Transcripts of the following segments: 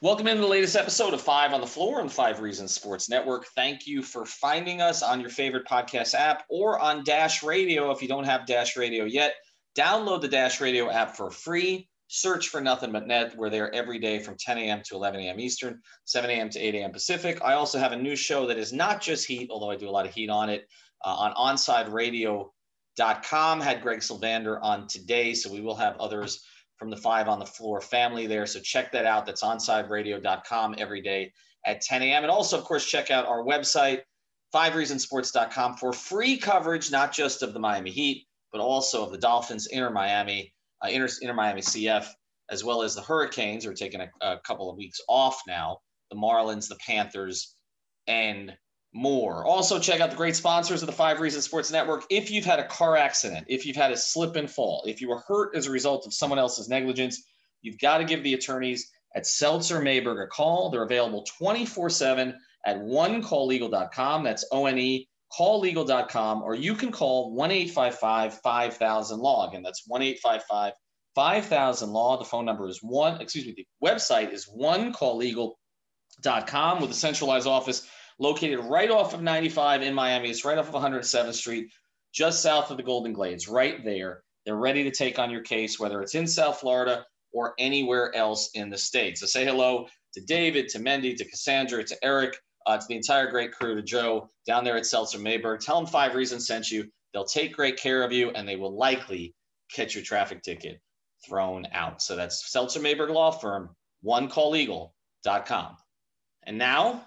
Welcome into the latest episode of Five on the Floor on the Five Reasons Sports Network. Thank you for finding us on your favorite podcast app or on Dash Radio. If you don't have Dash Radio yet, download the Dash Radio app for free. Search for Nothing But Net. We're there every day from 10 a.m. to 11 a.m. Eastern, 7 a.m. to 8 a.m. Pacific. I also have a new show that is not just Heat, although I do a lot of Heat on it, uh, on OnsideRadio.com. Had Greg Sylvander on today, so we will have others from the Five on the Floor family there. So check that out. That's onsideradio.com every day at 10 a.m. And also, of course, check out our website, fivereasonsports.com for free coverage, not just of the Miami Heat, but also of the Dolphins, Inter Miami, uh, Inter, Inter Miami CF, as well as the Hurricanes, are taking a, a couple of weeks off now, the Marlins, the Panthers, and more. Also, check out the great sponsors of the Five Reasons Sports Network. If you've had a car accident, if you've had a slip and fall, if you were hurt as a result of someone else's negligence, you've got to give the attorneys at Seltzer Mayberg a call. They're available 24 7 at onecalllegal.com. That's O N E, calllegal.com, or you can call 1 855 5000 log, and that's 1 855 5000 law. The phone number is one, excuse me, the website is onecalllegal.com with a centralized office located right off of 95 in Miami. It's right off of 107th Street, just south of the Golden Glades, right there. They're ready to take on your case, whether it's in South Florida or anywhere else in the state. So say hello to David, to Mendy, to Cassandra, to Eric, uh, to the entire great crew, to Joe down there at Seltzer Mayberg. Tell them Five Reasons sent you. They'll take great care of you, and they will likely get your traffic ticket thrown out. So that's Seltzer Mayberg Law Firm, onecalllegal.com. And now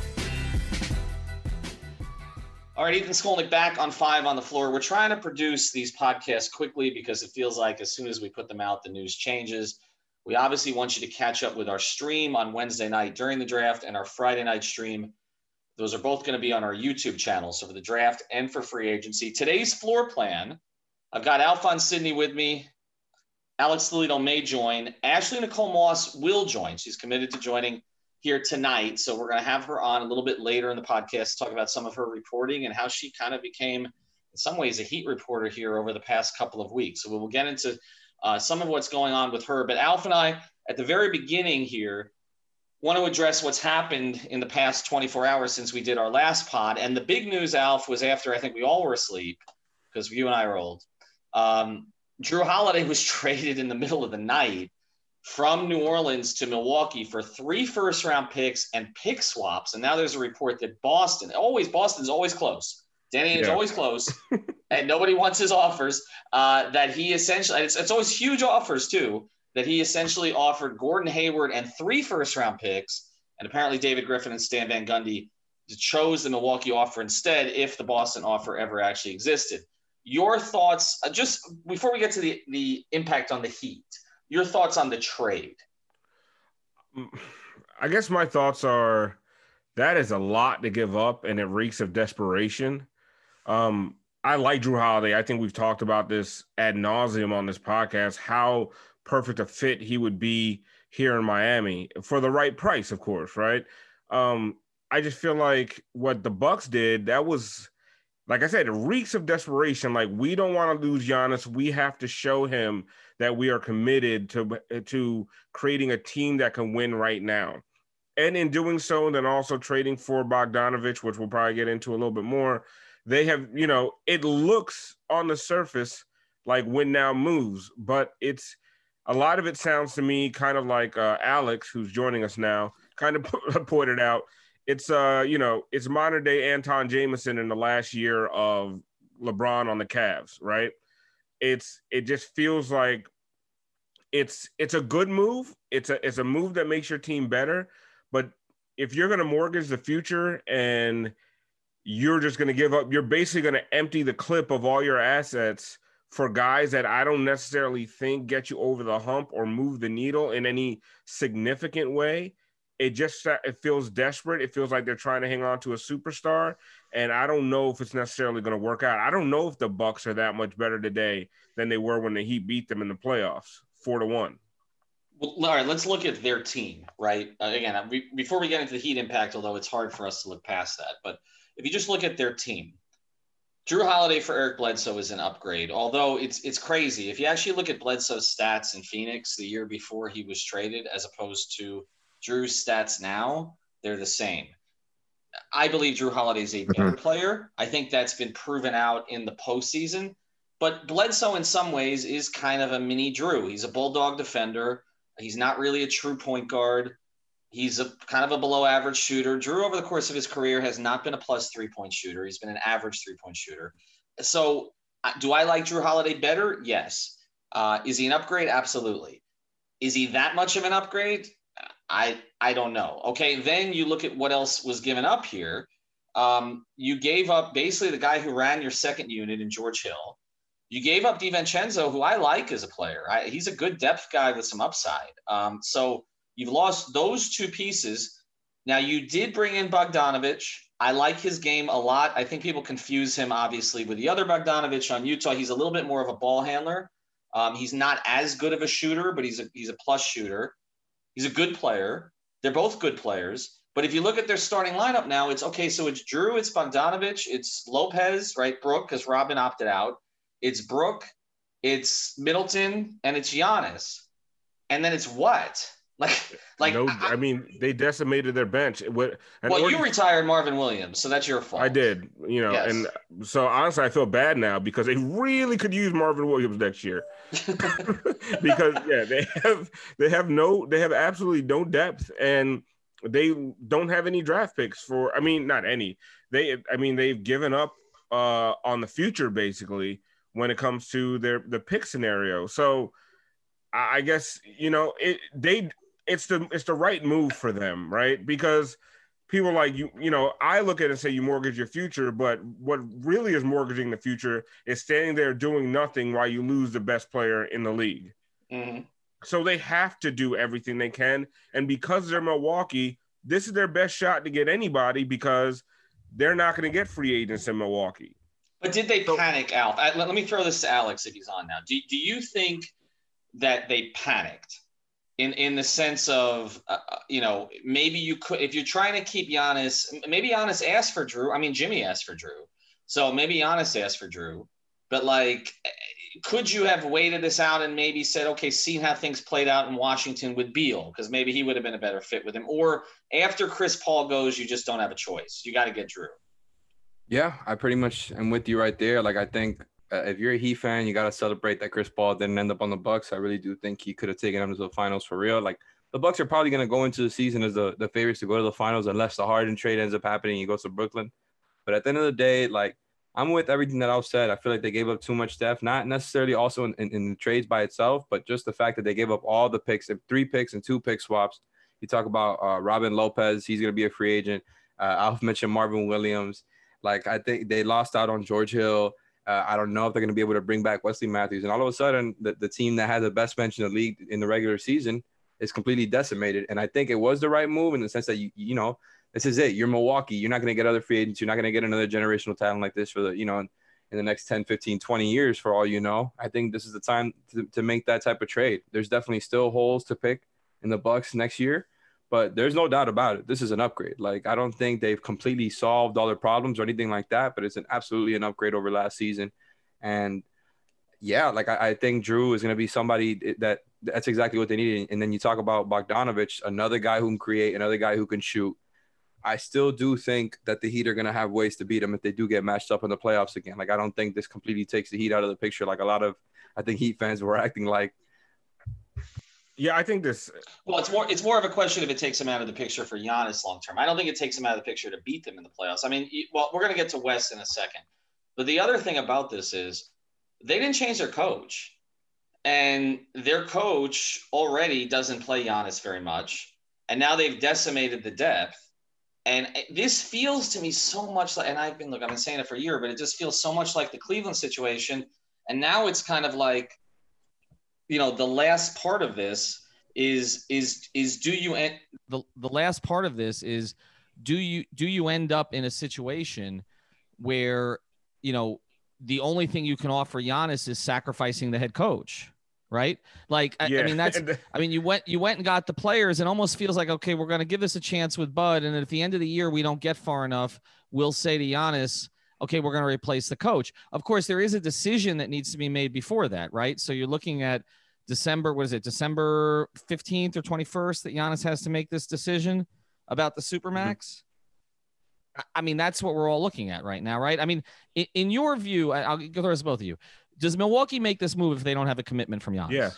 All right, Ethan Skolnick back on Five on the Floor. We're trying to produce these podcasts quickly because it feels like as soon as we put them out, the news changes. We obviously want you to catch up with our stream on Wednesday night during the draft and our Friday night stream. Those are both going to be on our YouTube channel. So for the draft and for free agency. Today's floor plan, I've got Alphonse Sidney with me. Alex Toledo may join. Ashley Nicole Moss will join. She's committed to joining here tonight. So we're going to have her on a little bit later in the podcast to talk about some of her reporting and how she kind of became, in some ways, a Heat reporter here over the past couple of weeks. So we will get into uh, some of what's going on with her. But Alf and I, at the very beginning here, want to address what's happened in the past 24 hours since we did our last pod. And the big news, Alf, was after I think we all were asleep because you and I are old. Um, Jrue Holiday was traded in the middle of the night from New Orleans to Milwaukee for three first round picks and pick swaps. And now there's a report that Boston, always Boston's always close. Danny is always close, and nobody wants his offers. Uh, that he essentially, it's, it's always huge offers too. That he essentially offered Gordon Hayward and three first round picks, and apparently David Griffin and Stan Van Gundy chose the Milwaukee offer instead if the Boston offer ever actually existed. Your thoughts, uh, just before we get to the the impact on the Heat your thoughts on the trade? I guess my thoughts are that is a lot to give up, and it reeks of desperation. Um, I like Jrue Holiday. I think we've talked about this ad nauseum on this podcast. How perfect a fit he would be here in Miami for the right price, of course, right? Um, I just feel like what the Bucks did that was, like I said, it reeks of desperation. Like we don't want to lose Giannis. We have to show him that we are committed to to creating a team that can win right now. And in doing so, then also trading for Bogdanovich, which we'll probably get into a little bit more. They have, you know, it looks on the surface like win now moves, but it's a lot of it sounds to me kind of like uh, Alex, who's joining us now, kind of pointed out. It's uh, you know, it's modern day Antawn Jamison in the last year of LeBron on the Cavs, right? It's it just feels like it's it's a good move. It's a it's a move that makes your team better. But if you're going to mortgage the future and you're just going to give up, you're basically going to empty the clip of all your assets for guys that I don't necessarily think get you over the hump or move the needle in any significant way. It just it feels desperate. It feels like they're trying to hang on to a superstar, and I don't know if it's necessarily going to work out. I don't know if the Bucks are that much better today than they were when the Heat beat them in the playoffs, four to one. Well, all right, let's look at their team, right? Uh, again, we, before we get into the Heat impact, although it's hard for us to look past that, but if you just look at their team, Jrue Holiday for Eric Bledsoe is an upgrade. Although it's it's crazy if you actually look at Bledsoe's stats in Phoenix the year before he was traded, as opposed to Jrue's stats now, they're the same. I believe Jrue Holiday is a better mm-hmm. player. I think that's been proven out in the postseason. But Bledsoe, in some ways, is kind of a mini Jrue. He's a bulldog defender. He's not really a true point guard. He's a kind of a below average shooter. Jrue, over the course of his career, has not been a plus three point shooter. He's been an average three point shooter. So, do I like Jrue Holiday better? Yes. Uh, is he an upgrade? Absolutely. Is he that much of an upgrade? I I don't know. Okay, then you look at what else was given up here. Um, you gave up basically the guy who ran your second unit in George Hill. You gave up DiVincenzo, who I like as a player. I, he's a good depth guy with some upside. Um, so you've lost those two pieces. Now you did bring in Bogdanovich. I like his game a lot. I think people confuse him obviously with the other Bogdanovich on Utah. He's a little bit more of a ball handler. Um, he's not as good of a shooter, but he's a he's a plus shooter. He's a good player. They're both good players. But if you look at their starting lineup now, it's okay. So it's Jrue, it's Bogdanovich, it's Lopez, right? Brook, because Robin opted out. It's Brook, it's Middleton, and it's Giannis. And then it's what? Like, like no, I, I mean, they decimated their bench. What? Well, you retired Marvin Williams, so that's your fault. I did, you know, yes. and so honestly, I feel bad now because they really could use Marvin Williams next year. because yeah, they have they have no they have absolutely no depth and they don't have any draft picks for. I mean, not any. They, I mean, they've given up uh, on the future basically when it comes to their the pick scenario. So. I guess you know it. They it's the it's the right move for them, right? Because people like you, you know, I look at it and say you mortgage your future, but what really is mortgaging the future is standing there doing nothing while you lose the best player in the league. Mm-hmm. So they have to do everything they can, and because they're Milwaukee, this is their best shot to get anybody because they're not going to get free agents in Milwaukee. But did they panic, Alf? let, let me throw this to Alex if he's on now. Do, do you think that they panicked? In in the sense of uh, uh, you know maybe you could if you're trying to keep Giannis, maybe Giannis asked for Jrue I mean Jimmy asked for Jrue so maybe Giannis asked for Jrue But like, could you have waited this out and maybe said, okay, seeing how things played out in Washington with Beal, because maybe he would have been a better fit with him, or after Chris Paul goes, you just don't have a choice. You got to get Jrue Yeah, I pretty much am with you right there. Like I think uh, if you're a Heat fan, you got to celebrate that Chris Paul didn't end up on the Bucks. I really do think he could have taken them to the finals for real. Like the Bucks are probably going to go into the season as the, the favorites to go to the finals unless the Harden trade ends up happening. He goes to Brooklyn. But at the end of the day, like I'm with everything that I've said. I feel like they gave up too much depth, not necessarily also in, in, in the trades by itself, but just the fact that they gave up all the picks, three picks and two pick swaps. You talk about uh, Robin Lopez, he's going to be a free agent. Uh, I've mentioned Marvin Williams. Like I think they lost out on George Hill. Uh, I don't know if they're going to be able to bring back Wesley Matthews. And all of a sudden, the, the team that had the best bench in the league in the regular season is completely decimated. And I think it was the right move in the sense that, you, you know, this is it. You're Milwaukee. You're not going to get other free agents. You're not going to get another generational talent like this for the, you know, in, in, the next 10, 15, 20 years, for all you know. I think this is the time to, to make that type of trade. There's definitely still holes to pick in the Bucks next year. But there's no doubt about it. This is an upgrade. Like I don't think they've completely solved all their problems or anything like that, but it's an absolutely an upgrade over last season. And yeah, like I, I think Jrue is going to be somebody that that's exactly what they needed. And then you talk about Bogdanovich, another guy who can create, another guy who can shoot. I still do think that the Heat are going to have ways to beat them if they do get matched up in the playoffs again. Like I don't think this completely takes the Heat out of the picture. Like a lot of, I think Heat fans were acting like yeah, I think this. Well, it's more it's more of a question if it takes him out of the picture for Giannis long term. I don't think it takes him out of the picture to beat them in the playoffs. I mean, well, we're going to get to West in a second, but the other thing about this is they didn't change their coach, and their coach already doesn't play Giannis very much, and now they've decimated the depth. And this feels to me so much like, and I've been look, I've been saying it for a year, but it just feels so much like the Cleveland situation. And now it's kind of like you know, the last part of this is is is do you end the the last part of this is do you do you end up in a situation where you know the only thing you can offer Giannis is sacrificing the head coach, right? Like I, I mean that's I mean you went you went and got the players and almost feels like okay we're going to give this a chance with Bud and at the end of the year we don't get far enough we'll say to Giannis okay we're going to replace the coach. Of course there is a decision that needs to be made before that, right? So you're looking at December what is it December 15th or 21st that Giannis has to make this decision about the supermax. Mm-hmm. I mean, that's what we're all looking at right now, right? I mean, in, in your view, I'll go through this both of you. Does Milwaukee make this move if they don't have a commitment from Giannis? Yeah.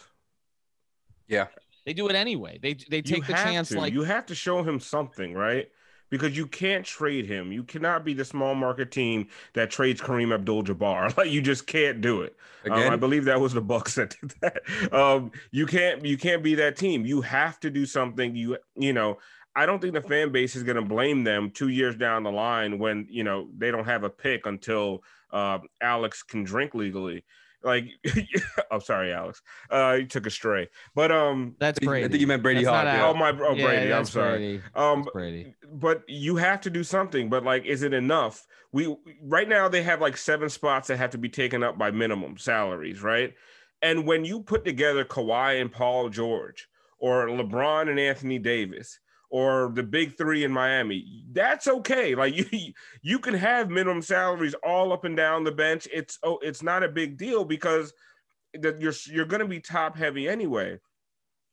Yeah. They do it anyway. They they take you the chance. To. Like you have to show him something, right? Because you can't trade him. You cannot be the small market team that trades Kareem Abdul-Jabbar. Like you just can't do it. Um, I believe that was the Bucks that did that. Um, you can't you can't be that team. You have to do something. You you know I don't think the fan base is going to blame them two years down the line when you know they don't have a pick until uh, Alex can drink legally. Like, I'm sorry, Alex. Uh, you took a stray, but um, that's Brady. I think you meant Brady Hawk. Yeah. Oh my, oh yeah, Brady. I'm sorry. Brady. Um, that's Brady. But you have to do something. But like, is it enough? We right now they have like seven spots that have to be taken up by minimum salaries, right? And when you put together Kawhi and Paul George, or LeBron and Anthony Davis, or the big three in Miami. That's okay. Like you, you can have minimum salaries all up and down the bench. It's oh, it's not a big deal because that you're you're going to be top heavy anyway.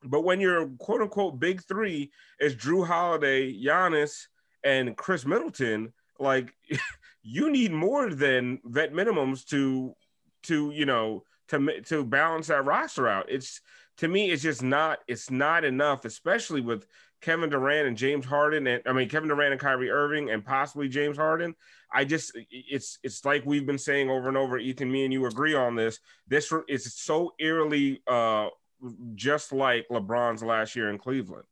But when your quote unquote big three is Jrue Holiday, Giannis, and Khris Middleton, like you need more than vet minimums to to you know to to balance that roster out. It's to me, it's just not it's not enough, especially with Kevin Durant and James Harden, and I mean Kevin Durant and Kyrie Irving, and possibly James Harden. I just it's it's like we've been saying over and over. Ethan, me and you agree on this. This is so eerily uh, just like LeBron's last year in Cleveland.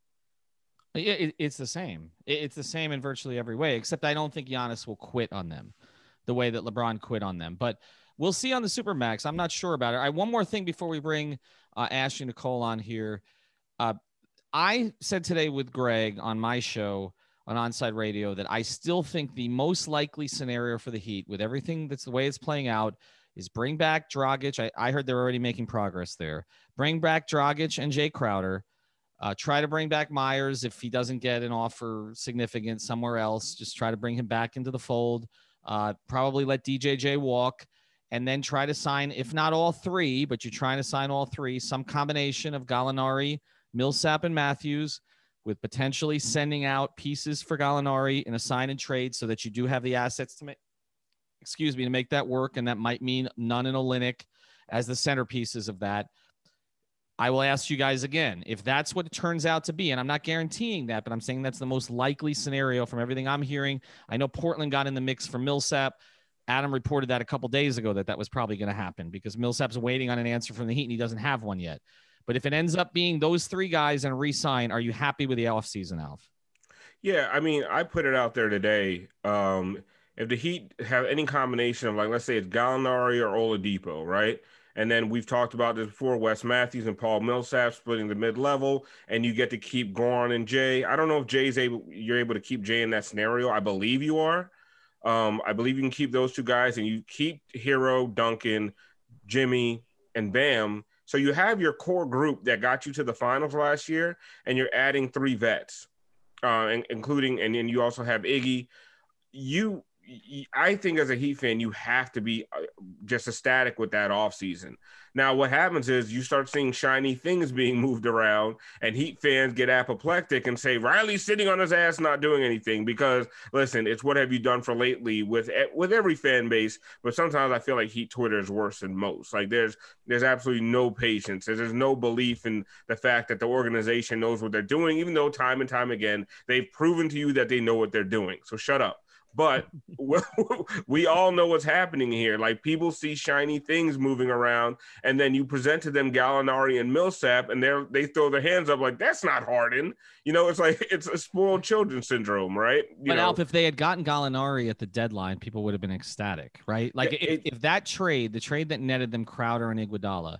It, it's the same. It's the same in virtually every way, except I don't think Giannis will quit on them the way that LeBron quit on them. But we'll see on the Supermax. I'm not sure about it. I one more thing before we bring uh, Ashley Nicole on here. I said today with Greg on my show on Onside Radio that I still think the most likely scenario for the Heat, with everything that's the way it's playing out, is bring back Dragic. I, I heard they're already making progress there. Bring back Dragic and Jae Crowder. Uh, try to bring back Meyers if he doesn't get an offer significant somewhere else. Just try to bring him back into the fold. Uh, probably let DJJ walk and then try to sign, if not all three, but you're trying to sign all three, some combination of Gallinari, Millsap and Matthews, with potentially sending out pieces for Gallinari in a sign and trade so that you do have the assets to make, excuse me, to make that work. And that might mean Nunn and Olynyk as the centerpieces of that. I will ask you guys again if that's what it turns out to be. And I'm not guaranteeing that, but I'm saying that's the most likely scenario from everything I'm hearing. I know Portland got in the mix for Millsap. Adam reported that a couple days ago that that was probably going to happen because Millsap's waiting on an answer from the Heat and he doesn't have one yet. But if it ends up being those three guys and resign, are you happy with the offseason, Alf? Yeah, I mean, I put it out there today. Um, if the Heat have any combination of like, let's say it's Gallinari or Oladipo, right? And then we've talked about this before: Wes Matthews and Paul Millsap splitting the mid level, and you get to keep Goran and Jae. I don't know if Jae's able, you're able to keep Jae in that scenario. I believe you are. Um, I believe you can keep those two guys, and you keep Herro, Duncan, Jimmy, and Bam so you have your core group that got you to the finals last year, and you're adding three vets, uh, including, and then you also have Iggy. You I think as a Heat fan, you have to be uh, just ecstatic with that offseason. Now, what happens is you start seeing shiny things being moved around, and Heat fans get apoplectic and say Riley's sitting on his ass, not doing anything. Because listen, it's what have you done for lately with with every fan base. But sometimes I feel like Heat Twitter is worse than most. Like there's there's absolutely no patience. There's no belief in the fact that the organization knows what they're doing, even though time and time again they've proven to you that they know what they're doing. So shut up. But we all know what's happening here. Like people see shiny things moving around, and then you present to them Gallinari and Millsap, and they they throw their hands up like that's not Harden. You know, it's like it's a spoiled children syndrome, right? You but know? Alf, if they had gotten Gallinari at the deadline, people would have been ecstatic, right? Like it, if, if that trade, the trade that netted them Crowder and Iguodala,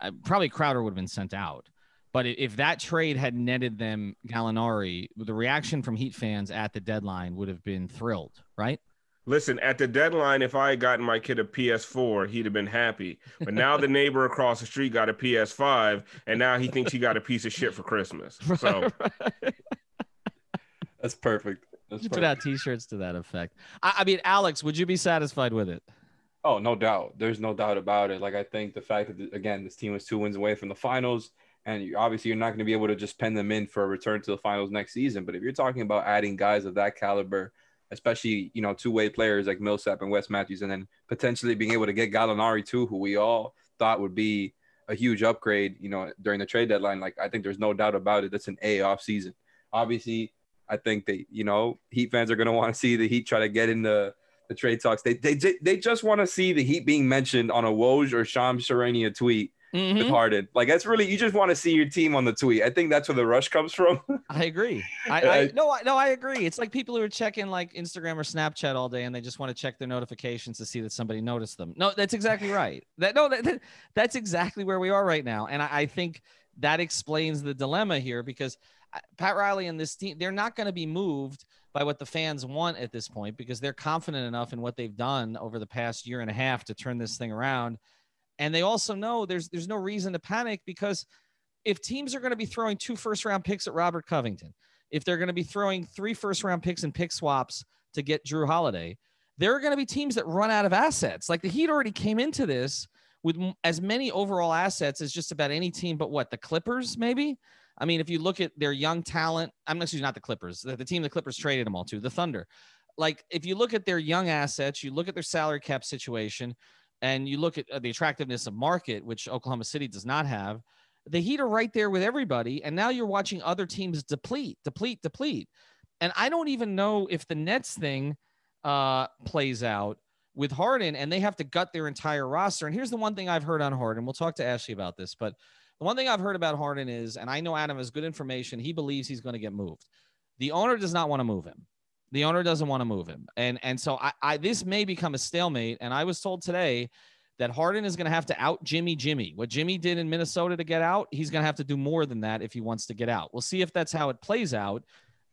uh, probably Crowder would have been sent out. But if that trade had netted them Gallinari, the reaction from Heat fans at the deadline would have been thrilled, right? Listen, at the deadline, if I had gotten my kid a PS4, he'd have been happy. But now the neighbor across the street got a PS5, and now he thinks he got a piece of shit for Christmas. So That's perfect. That's You put out T-shirts to that effect. I, I mean, Alex, would you be satisfied with it? Oh, no doubt. There's no doubt about it. Like I think the fact that again this team was two wins away from the finals, and you, obviously you're not going to be able to just pen them in for a return to the finals next season. But if you're talking about adding guys of that caliber, especially you know two way players like Millsap and Wes Matthews, and then potentially being able to get Gallinari too, who we all thought would be a huge upgrade, you know, during the trade deadline. Like I think there's no doubt about it. That's an A off season. Obviously, I think that you know Heat fans are going to want to see the Heat try to get in the the trade talks. They they they just want to see the Heat being mentioned on a Woj or Shams Charania tweet Mhm. with Harden. Like that's really you just want to see your team on the tweet. I think that's where the rush comes from. I agree. I, I no, I, no, I agree. It's like people who are checking like Instagram or Snapchat all day, and they just want to check their notifications to see that somebody noticed them. No, that's exactly right. That no, that, that- that's exactly where we are right now, and I, I think that explains the dilemma here because uh, Pat Riley and this team, they're not going to be moved by what the fans want at this point because they're confident enough in what they've done over the past year and a half to turn this thing around. And they also know there's there's no reason to panic because if teams are going to be throwing two first round picks at Robert Covington, if they're going to be throwing three first round picks and pick swaps to get Jrue Holiday, there are going to be teams that run out of assets. Like the Heat already came into this with as many overall assets as just about any team, but what the Clippers maybe. I mean, if you look at their young talent, I'm not excuse not the Clippers, the, the team the Clippers traded them all to, the Thunder. Like if you look at their young assets, you look at their salary cap situation, and you look at uh, the attractiveness of market, which Oklahoma City does not have. The Heat are right there with everybody, and now you're watching other teams deplete, deplete, deplete. And I don't even know if the Nets thing uh, plays out with Harden, and they have to gut their entire roster. And here's the one thing I've heard on Harden. We'll talk to Ashley about this, but the one thing I've heard about Harden is, and I know Adam has good information. He believes he's going to get moved. The owner does not want to move him. The owner doesn't want to move him, and and so I, I this may become a stalemate. And I was told today that Harden is going to have to out Jimmy Jimmy. What Jimmy did in Minnesota to get out, he's going to have to do more than that if he wants to get out. We'll see if that's how it plays out.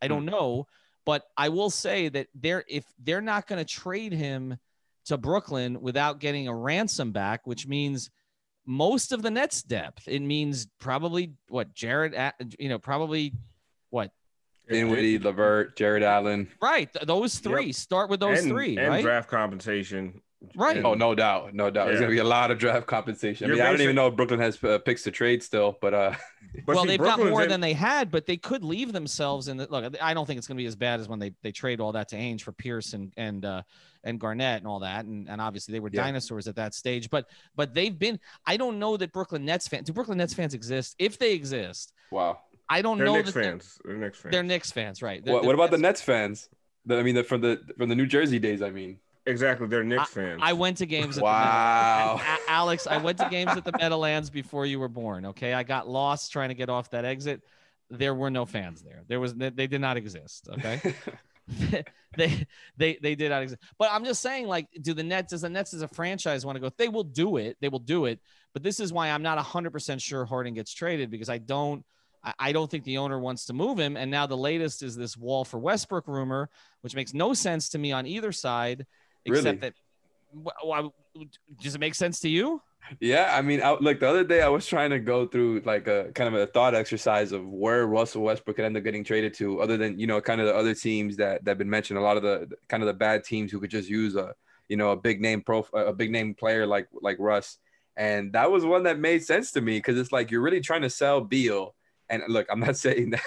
I don't hmm. know, but I will say that they're if they're not going to trade him to Brooklyn without getting a ransom back, which means most of the Nets depth. It means probably what Jarrett, you know, probably Dinwiddie, Levert, Jarrett Allen. right. Those three start with those and, three, and right? draft compensation. Right. And- Oh, no doubt, no doubt. There's gonna be a lot of draft compensation. I You're mean, I don't even know if Brooklyn has uh, picks to trade still, but uh, but well, see, they've got more in- than they had, but they could leave themselves in the look. I don't think it's going to be as bad as when they they trade all that to Ainge for Pierce and and uh, and Garnett and all that, and and obviously they were Yeah. dinosaurs at that stage. But but they've been. I don't know that Brooklyn Nets fans. Do Brooklyn Nets fans exist? If they exist, wow. I don't They're know Knicks that they're- fans. They're Knicks fans. They're Knicks fans, right? They're- What, they're what about the Nets- Nets fans? The, I mean, the, from the from the New Jersey days. I mean, exactly. They're Knicks fans. I went to games. At Wow. The Meadow- A- Alex, I went to games at the Meadowlands before you were born. Okay, I got lost trying to get off that exit. There were no fans there. There was they, they did not exist. Okay. they they they did not exist. But I'm just saying, like, do the Nets, does the Nets as a franchise want to go? They will do it. They will do it. But this is why I'm not 100% sure Harden gets traded because I don't. I- I don't think the owner wants to move him. And now the latest is this Wall for Westbrook rumor, which makes no sense to me on either side, except Really? that. Does it make sense to you? yeah. I mean, I, like the other day, I was trying to go through like a kind of a thought exercise of where Russell Westbrook could end up getting traded to, other than you know, kind of the other teams that that have been mentioned. A lot of the kind of the bad teams who could just use a you know a big name pro a big name player like like Russ, and that was one that made sense to me because it's like you're really trying to sell Beal. And look, I'm not saying that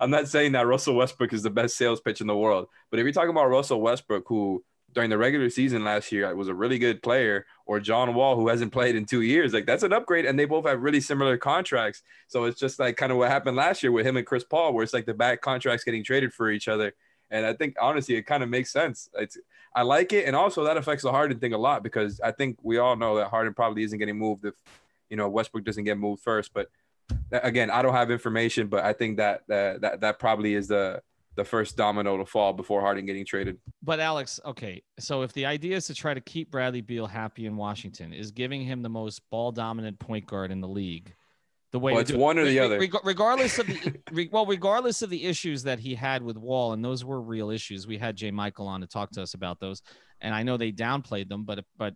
I'm not saying that Russell Westbrook is the best sales pitch in the world, but if you're talking about Russell Westbrook, who during the regular season last year was a really good player, or John Wall, who hasn't played in two years, like that's an upgrade, and they both have really similar contracts. So it's just like kind of what happened last year with him and Chris Paul, where it's like the bad contracts getting traded for each other. And I think honestly, it kind of makes sense. It's I like it, and also that affects the Harden thing a lot because I think we all know that Harden probably isn't getting moved if you know Westbrook doesn't get moved first. But again, I don't have information, but I think that that that, that probably is the the first domino to fall before Harden getting traded. But Alex, okay, so if the idea is to try to keep Bradley Beal happy in Washington, is giving him the most ball dominant point guard in the league, the way Well, it's it. one or the Re- other. reg- regardless of the well, regardless of the issues that he had with Wall, and those were real issues. We had Jay Michael on to talk to us about those, and I know they downplayed them, but but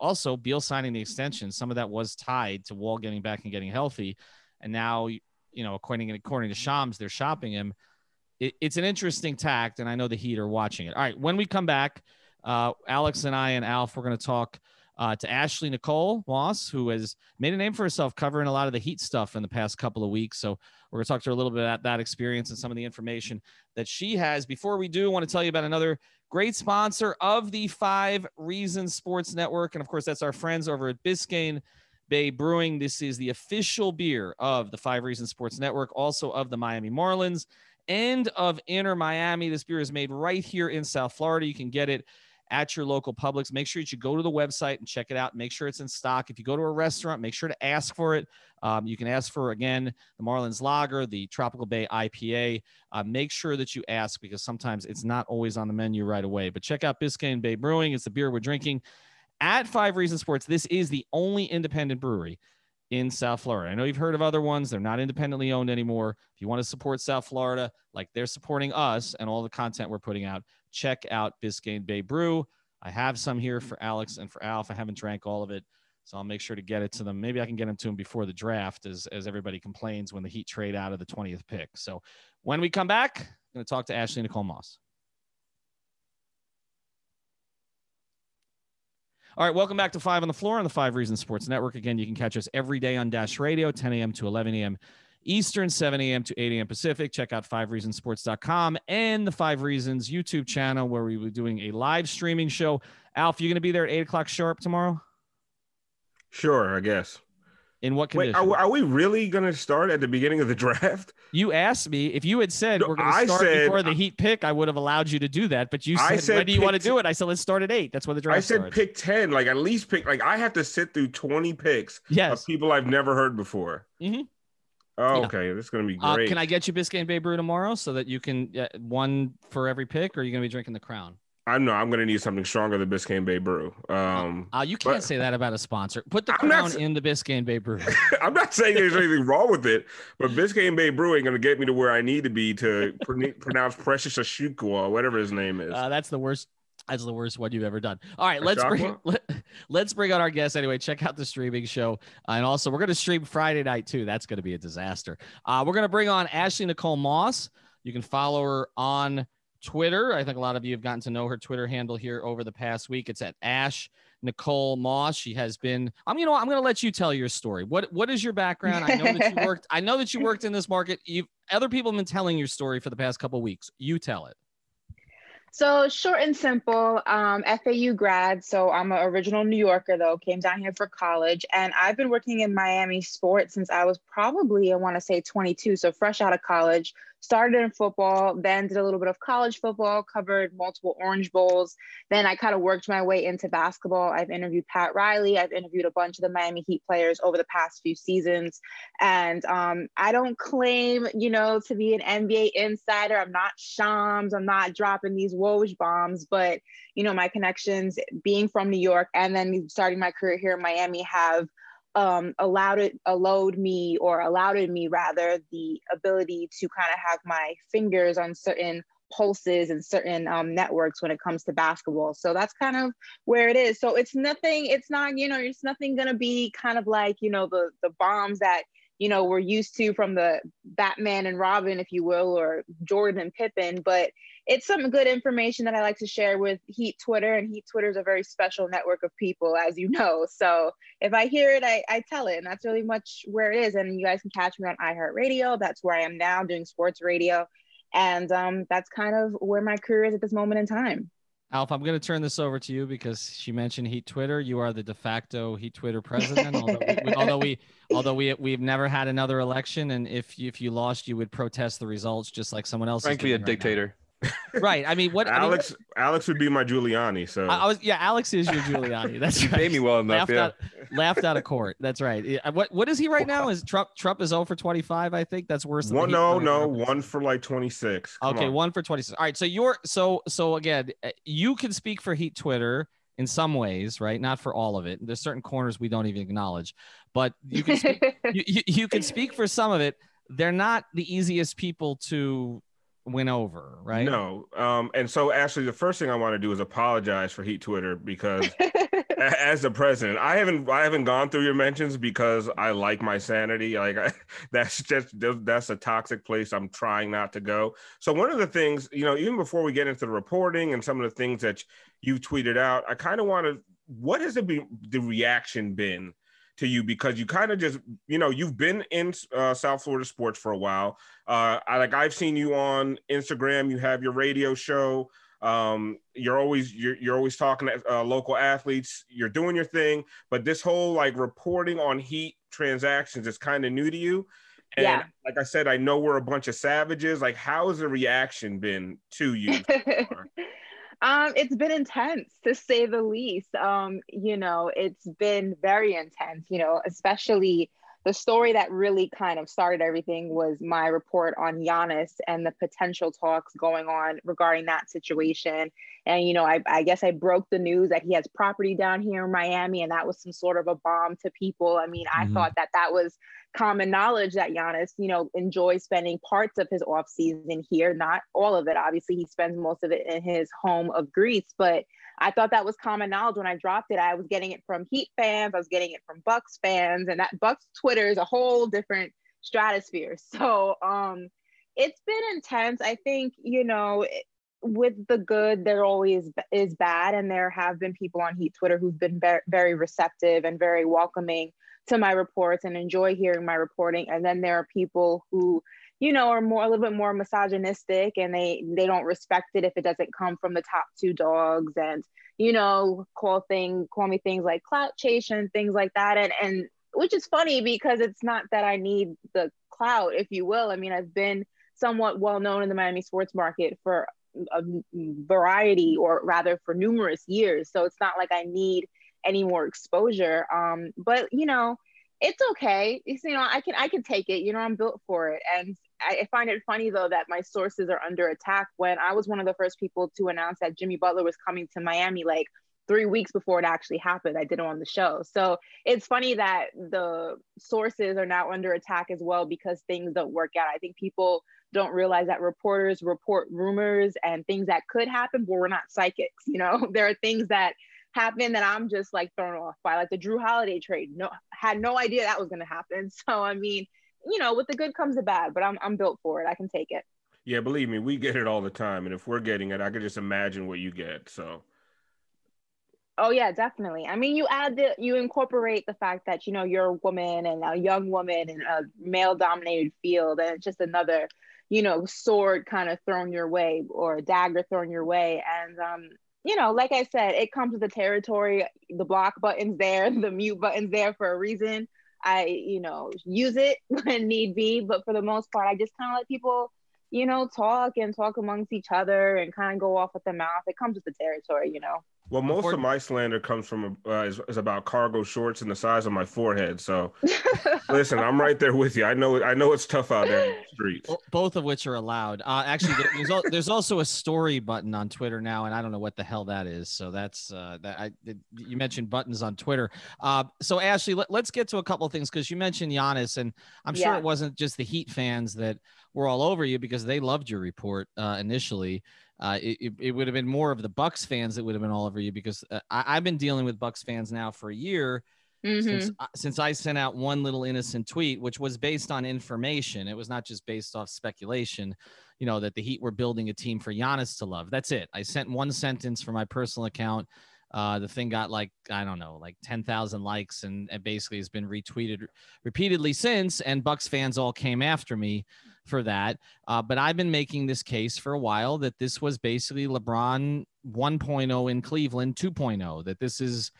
also Beal signing the extension, some of that was tied to Wall getting back and getting healthy, and now you know according according to Shams, they're shopping him. It, it's an interesting tact, and I know the Heat are watching it. All right, when we come back, uh, Alex and I and Alf, we're going to talk uh, to Ashley Nicole Moss, who has made a name for herself covering a lot of the Heat stuff in the past couple of weeks. So we're going to talk to her a little bit about that experience and some of the information that she has. Before we do, I want to tell you about another great sponsor of the Five Reasons Sports Network. And of course, that's our friends over at Biscayne Bay Brewing. This is the official beer of the Five Reasons Sports Network, also of the Miami Marlins and of Inter Miami. This beer is made right here in South Florida. You can get it at your local Publix. Make sure that you go to the website and check it out. Make sure it's in stock. If you go to a restaurant, make sure to ask for it. Um, you can ask for, again, the Marlins Lager, the Tropical Bay IPA. Uh, make sure that you ask because sometimes it's not always on the menu right away. But check out Biscayne Bay Brewing. It's the beer we're drinking at Five Reasons Sports. This is the only independent brewery in South Florida. I know you've heard of other ones. They're not independently owned anymore. If you want to support South Florida, like they're supporting us and all the content we're putting out, check out Biscayne Bay Brew. I have some here for Alex and for Alf. I haven't drank all of it, so I'll make sure to get it to them. Maybe I can get them to them before the draft, as as everybody complains when the Heat trade out of the 20th pick. So when we come back, I'm going to talk to Ashley Nicole Moss. All right, welcome back to Five on the Floor on the Five Reasons Sports Network. Again, you can catch us every day on Dash Radio, 10 a.m. to 11 a.m. Eastern, 7 a.m. to 8 a.m. Pacific. Check out fivereasonsports.com and the Five Reasons YouTube channel where we be doing a live streaming show. Alf, you going to be there at 8 o'clock sharp tomorrow? Sure, I guess. In what Wait, condition? are, are we really going to start at the beginning of the draft? you asked me if you had said No, we're going to start said- before the Heat pick, I would have allowed you to do that. But you said, said when do you want to do it? I said, let's start at 8. That's when the draft I said starts. pick 10, like at least pick, like I have to sit through 20 picks yes. of people I've never heard before. Mm-hmm. Oh, Yeah. okay. This is going to be Uh, great. can I get you Biscayne Bay Brew tomorrow so that you can uh, one for every pick, or are you going to be drinking the Crown? I know I'm going to need something stronger than Biscayne Bay Brew. Um, Uh, you can't But- say that about a sponsor. Put the I'm not Crown sa- in the Biscayne Bay Brew. I'm not saying there's anything wrong with it, but Biscayne Bay Brewing going to get me to where I need to be to pron- pronounce Precious Ashukwa, whatever his name is. Uh, that's the worst. That's the worst one you've ever done. All right, let's bring let, let's bring on our guest anyway. Check out the streaming show, uh, and also we're going to stream Friday night too. That's going to be a disaster. Uh, we're going to bring on Ashley Nicole Moss. You can follow her on Twitter. I think a lot of you have gotten to know her Twitter handle here over the past week. It's at Ash Nicole Moss. She has been. I'm you know I'm going to let you tell your story. What what is your background? I know that you worked. I know that you worked in this market. You other people have been telling your story for the past couple weeks. You tell it. So short and simple, um, FAU grad. So I'm an original New Yorker though. Came down here for college, and I've been working in Miami sports since I was probably I want to say 22. So fresh out of college, started in football, then did a little bit of college football, covered multiple Orange Bowls. Then I kind of worked my way into basketball. I've interviewed Pat Riley. I've interviewed a bunch of the Miami Heat players over the past few seasons. And um, I don't claim, you know, to be an NBA insider. I'm not Shams. I'm not dropping these Woj bombs, but you know, my connections being from New York and then starting my career here in Miami have um, allowed it, allowed me, or allowed me rather, the ability to kind of have my fingers on certain pulses and certain um, networks when it comes to basketball. So that's kind of where it is. So it's nothing. It's not, you know, it's nothing gonna be kind of like, you know, the the bombs that you know we're used to from the Batman and Robin, if you will, or Jordan and Pippen. But it's some good information that I like to share with Heat Twitter, and Heat Twitter is a very special network of people, as you know. So if I hear it, I, I tell it, and that's really much where it is. And you guys can catch me on iHeartRadio. That's where I am now doing sports radio, and um, that's kind of where my career is at this moment in time. Alf, I'm going to turn this over to you because she mentioned Heat Twitter. You are the de facto Heat Twitter president. although, we, we, although we, although we, we've never had another election, and if you, if you lost, you would protest the results just like someone else. is Frankly, a doing right now. Dictator. right? I mean, what? I, mean, Alex, Alex would be my Giuliani. So I, I was, yeah, Alex is your Giuliani. That's You right. pay me well enough, laughed yeah. out, laughed out of court. That's right. Yeah, What, what is he right now? Is Trump, Trump is 0 for 25? I think that's worse. Than one, no, no, one for like 26. Come Okay, on. one for 26. All right. So you're so so again, uh, you can speak for Heat Twitter in some ways, right? Not for all of it. There's certain corners we don't even acknowledge, but you can speak, you, you, you can speak for some of it. They're not the easiest people to win over, right? No. Um, and so actually the first thing I want to do is apologize for Heat Twitter because as the president, I haven't I haven't gone through your mentions because I like my sanity. Like I, that's just that's a toxic place I'm trying not to go. So one of the things, you know, even before we get into the reporting and some of the things that you've tweeted out, I kind of want to what has it been the reaction been to you because you kind of just you know you've been in uh, South Florida sports for a while. Uh, I like I've seen you on Instagram. You have your radio show. Um, you're always you're, you're always talking to uh, local athletes. You're doing your thing, but this whole like reporting on Heat transactions is kind of new to you. And yeah. like I said, I know we're a bunch of savages. Like, how has the reaction been to you? Um, it's been intense to say the least. Um, you know, it's been very intense, you know, especially the story that really kind of started everything was my report on Giannis and the potential talks going on regarding that situation. And, you know, I, I, guess I broke the news that he has property down here in Miami, and that was some sort of a bomb to people. I mean, mm-hmm. I thought that that was common knowledge that Giannis, you know, enjoys spending parts of his off season here, not all of it. Obviously, he spends most of it in his home of Greece, but I thought that was common knowledge when I dropped it. I was getting it from Heat fans, I was getting it from Bucks fans, and that Bucks Twitter is a whole different stratosphere. So, um, it's been intense. I think, you know, with the good, there always is bad, and there have been people on Heat Twitter who've been very receptive and very welcoming to my reports and enjoy hearing my reporting. And then there are people who, you know, are more a little bit more misogynistic and they they don't respect it if it doesn't come from the top two dogs and you know call thing call me things like clout chasing things like that and and which is funny because it's not that I need the clout, if you will. I mean, I've been somewhat well known in the Miami sports market for a variety or rather for numerous years. So it's not like I need any more exposure. Um, but you know, it's okay. It's, you know, I can I can take it. You know, I'm built for it. And I, I find it funny though that my sources are under attack when I was one of the first people to announce that Jimmy Butler was coming to Miami like three weeks before it actually happened. I did it on the show. So it's funny that the sources are now under attack as well because things don't work out. I think people don't realize that reporters report rumors and things that could happen, but we're not psychics. You know, there are things that happen that I'm just like thrown off by, like the Jrue Holiday trade. No, had no idea that was going to happen. So I mean, you know, with the good comes the bad, but I'm I'm built for it. I can take it. Yeah, believe me, we get it all the time, and if we're getting it, I could just imagine what you get. So. Oh yeah, definitely. I mean, you add the you incorporate the fact that you know you're a woman and a young woman in a male-dominated field, and it's just another, you know, sword kind of thrown your way or a dagger thrown your way. And um, you know, like I said, it comes with the territory. The block button's there, the mute button's there for a reason. I, you know, use it when need be, but for the most part, I just kind of let people, you know, talk and talk amongst each other and kind of go off with the mouth. It comes with the territory, you know. Well, most of my slander comes from uh, is, is, about cargo shorts and the size of my forehead. So, listen, I'm right there with you. I know I know it's tough out there in the streets. Both of which are allowed. Uh, actually, there's, there's also a story button on Twitter now, and I don't know what the hell that is. So that's uh, that. I you mentioned buttons on Twitter. Uh, so Ashley, let, us get to a couple of things because you mentioned Giannis, and I'm sure yeah. it wasn't just the Heat fans that were all over you because they loved your report uh, initially uh, it, it would have been more of the Bucks fans that would have been all over you because uh, I, have been dealing with Bucks fans now for a year mm-hmm. since, since I sent out one little innocent tweet, which was based on information. It was not just based off speculation, you know, that the Heat were building a team for Giannis to love. That's it. I sent one sentence from my personal account. Uh, the thing got like I don't know, like ten thousand likes, and, and basically has been retweeted repeatedly since. And Bucks fans all came after me for that. Uh, but I've been making this case for a while that this was basically LeBron 1.0 in Cleveland 2.0. That this is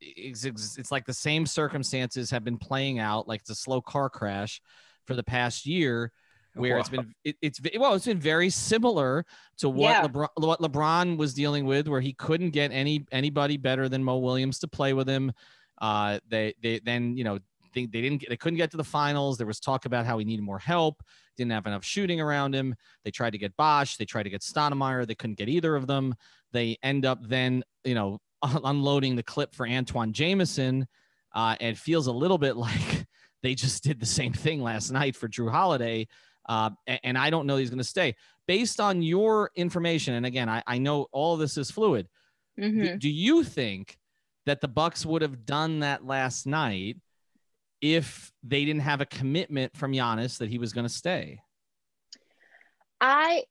it's, it's like the same circumstances have been playing out, like it's a slow car crash for the past year where wow. it's been it, it's well it's been very similar to what yeah. LeBron what LeBron was dealing with where he couldn't get any anybody better than Mo Williams to play with him uh they they then you know they, they didn't they couldn't get to the finals there was talk about how he needed more help didn't have enough shooting around him they tried to get Bosh they tried to get Stoudemire they couldn't get either of them they end up then you know unloading the clip for Antawn Jamison. Uh, and feels a little bit like they just did the same thing last night for Jrue Holiday. Uh, and I don't know he's going to stay. Based on your information, and again, I, I know all this is fluid. Mm-hmm. Do, do you think that the Bucks would have done that last night if they didn't have a commitment from Giannis that he was going to stay? I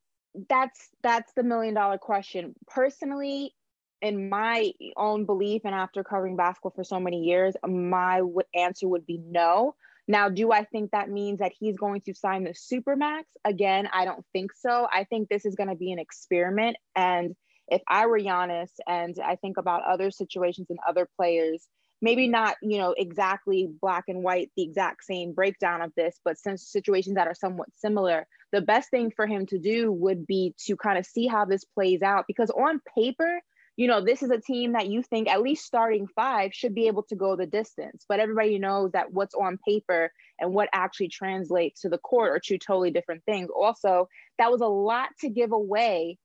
that's that's the million dollar question. Personally, in my own belief and after covering basketball for so many years, my w- answer would be no. Now, do I think that means that he's going to sign the Supermax? Again, I don't think so. I think this is going to be an experiment. And if I were Giannis and I think about other situations and other players, maybe not, you know, exactly black and white, the exact same breakdown of this, but since situations that are somewhat similar, the best thing for him to do would be to kind of see how this plays out because on paper, you know, this is a team that you think at least starting five should be able to go the distance. But everybody knows that what's on paper and what actually translates to the court are two totally different things. Also, that was a lot to give away